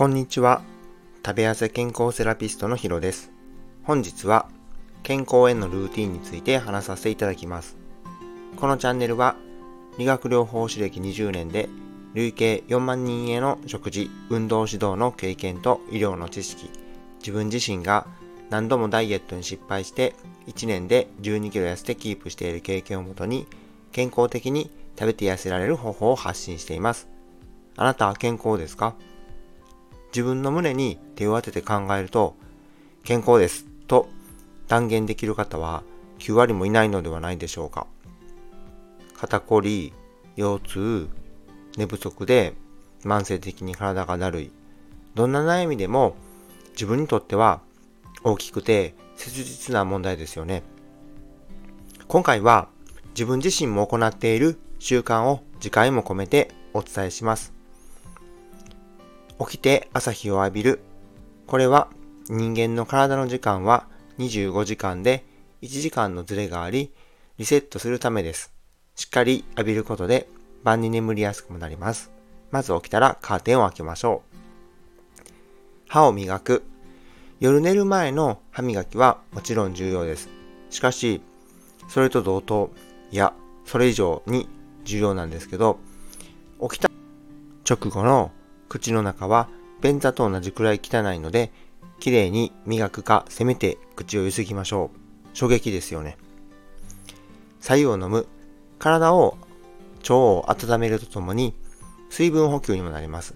こんにちは。食べ痩せ健康セラピストのヒロです。本日は健康へのルーティンについて話させていただきます。このチャンネルは理学療法士歴20年で累計4万人への食事、運動指導の経験と医療の知識、自分自身が何度もダイエットに失敗して1年で12キロ痩せてキープしている経験をもとに健康的に食べて痩せられる方法を発信しています。あなたは健康ですか？自分の胸に手を当てて考えると、健康ですと断言できる方は9割もいないのではないでしょうか。肩こり、腰痛、寝不足で慢性的に体がだるい。どんな悩みでも自分にとっては大きくて切実な問題ですよね。今回は自分自身も行っている習慣を次回も込めてお伝えします。起きて朝日を浴びる。これは人間の体の時間は25時間で1時間のズレがあり、リセットするためです。しっかり浴びることで晩に眠りやすくもなります。まず起きたらカーテンを開けましょう。歯を磨く。夜寝る前の歯磨きはもちろん重要です。しかし、それと同等、いや、それ以上に重要なんですけど、起きた直後の口の中は便座と同じくらい汚いので、綺麗に磨くか、せめて口をゆすぎましょう。衝撃ですよね。左右を飲む。体を、腸を温めるとともに、水分補給にもなります。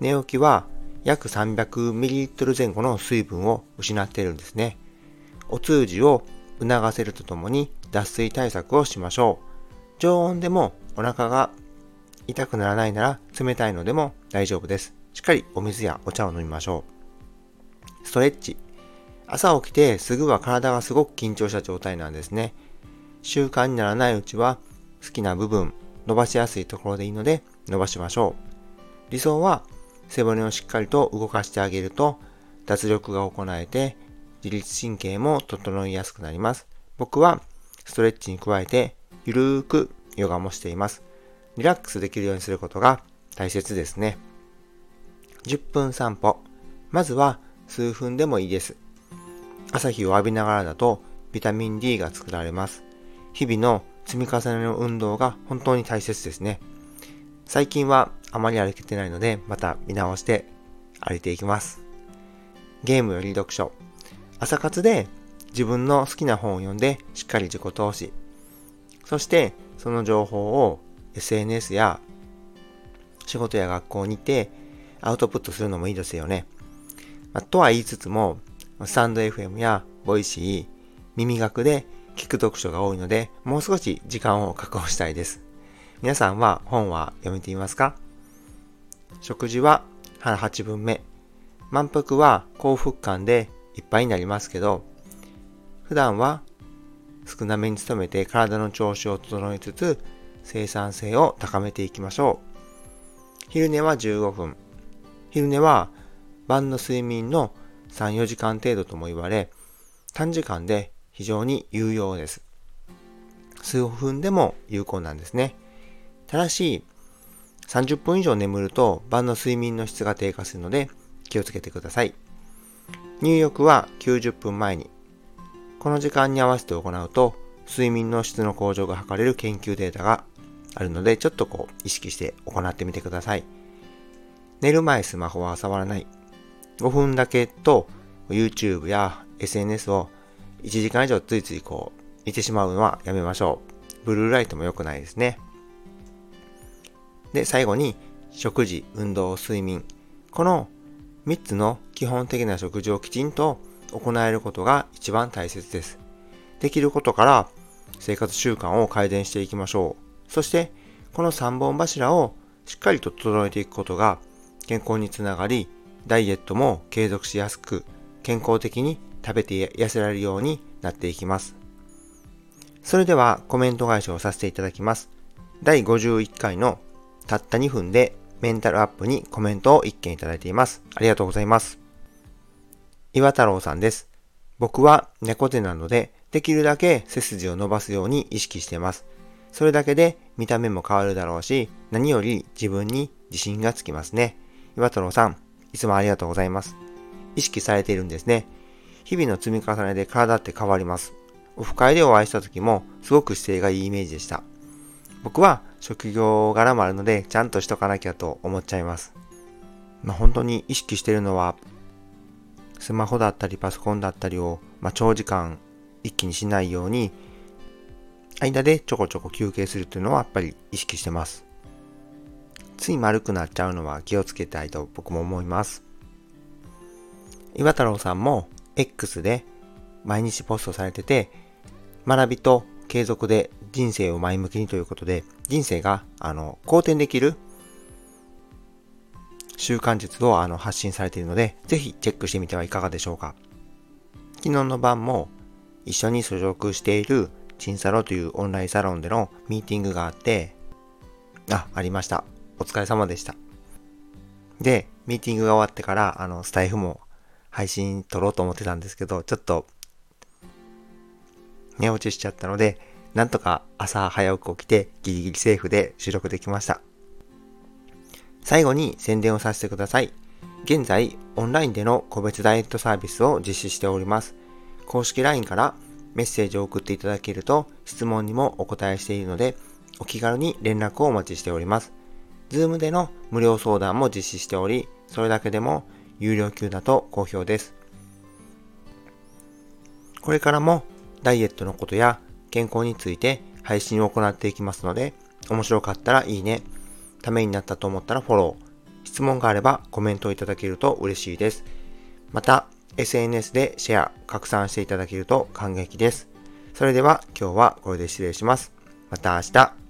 寝起きは約 300ml 前後の水分を失っているんですね。お通じを促せるとともに脱水対策をしましょう。常温でもお腹が痛くならないなら冷たいのでも大丈夫です。しっかりお水やお茶を飲みましょう。ストレッチ。朝起きてすぐは体がすごく緊張した状態なんですね。習慣にならないうちは好きな部分、伸ばしやすいところでいいので伸ばしましょう。理想は背骨をしっかりと動かしてあげると脱力が行えて自律神経も整いやすくなります。僕はストレッチに加えてゆるーくヨガもしています。リラックスできるようにすることが大切ですね。10分散歩。まずは数分でもいいです。朝日を浴びながらだとビタミン D が作られます。日々の積み重ねの運動が本当に大切ですね。最近はあまり歩けてないので、また見直して歩いていきます。ゲームより読書。朝活で自分の好きな本を読んでしっかり自己投資。そしてその情報を SNS や仕事や学校にてアウトプットするのもいいですよね。まあ、とは言いつつも、スタンド FM やボイシー、耳学で聞く読書が多いので、もう少し時間を確保したいです。皆さんは本は読めていますか？食事は腹8分目。満腹は幸福感でいっぱいになりますけど、普段は少なめに努めて体の調子を整えつつ、生産性を高めていきましょう。昼寝は15分。昼寝は晩の睡眠の3、4時間程度とも言われ、短時間で非常に有用です。数分でも有効なんですね。ただし、30分以上眠ると晩の睡眠の質が低下するので気をつけてください。入浴は90分前に。この時間に合わせて行うと睡眠の質の向上が図れる研究データがあるので、ちょっとこう意識して行ってみてください。寝る前スマホは触らない。5分だけと YouTube や SNS を1時間以上ついついこう見てしまうのはやめましょう。ブルーライトも良くないですね。で、最後に食事、運動、睡眠。この3つの基本的な食事をきちんと行えることが一番大切です。できることから生活習慣を改善していきましょう。そして、この3本柱をしっかりと整えていくことが健康につながり、ダイエットも継続しやすく、健康的に食べて痩せられるようになっていきます。それではコメント返しをさせていただきます。第51回のたった2分でメンタルアップにコメントを1件いただいています。ありがとうございます。岩太郎さんです。僕は猫背なので、できるだけ背筋を伸ばすように意識しています。それだけで見た目も変わるだろうし、何より自分に自信がつきますね。岩太郎さん、いつもありがとうございます。意識されているんですね。日々の積み重ねで体って変わります。オフ会でお会いした時もすごく姿勢がいいイメージでした。僕は職業柄もあるのでちゃんとしとかなきゃと思っちゃいます。まあ、本当に意識してるのはスマホだったりパソコンだったりを、まあ、長時間一気にしないように間でちょこちょこ休憩するというのはやっぱり意識してます。つい丸くなっちゃうのは気をつけたいと僕も思います。岩太郎さんも X で毎日ポストされてて、学びと継続で人生を前向きにということで、人生が、あの、好転できる習慣術をあの発信されているので、ぜひチェックしてみてはいかがでしょうか。昨日の晩も一緒に所属しているチンサロというオンラインサロンでのミーティングがあって、あ、ありました。お疲れ様でした。で、ミーティングが終わってから、あの、スタイフも配信撮ろうと思ってたんですけど、ちょっと、寝落ちしちゃったので、なんとか朝早く起きてギリギリセーフで収録できました。最後に宣伝をさせてください。現在、オンラインでの個別ダイエットサービスを実施しております。公式 LINE からメッセージを送っていただけると質問にもお答えしているので、お気軽に連絡をお待ちしております。Zoom での無料相談も実施しており、それだけでも有料級だと好評です。これからもダイエットのことや健康について配信を行っていきますので、面白かったらいいね、ためになったと思ったらフォロー、質問があればコメントをいただけると嬉しいです。また、SNS でシェア、拡散していただけると感激です。それでは今日はこれで失礼します。また明日。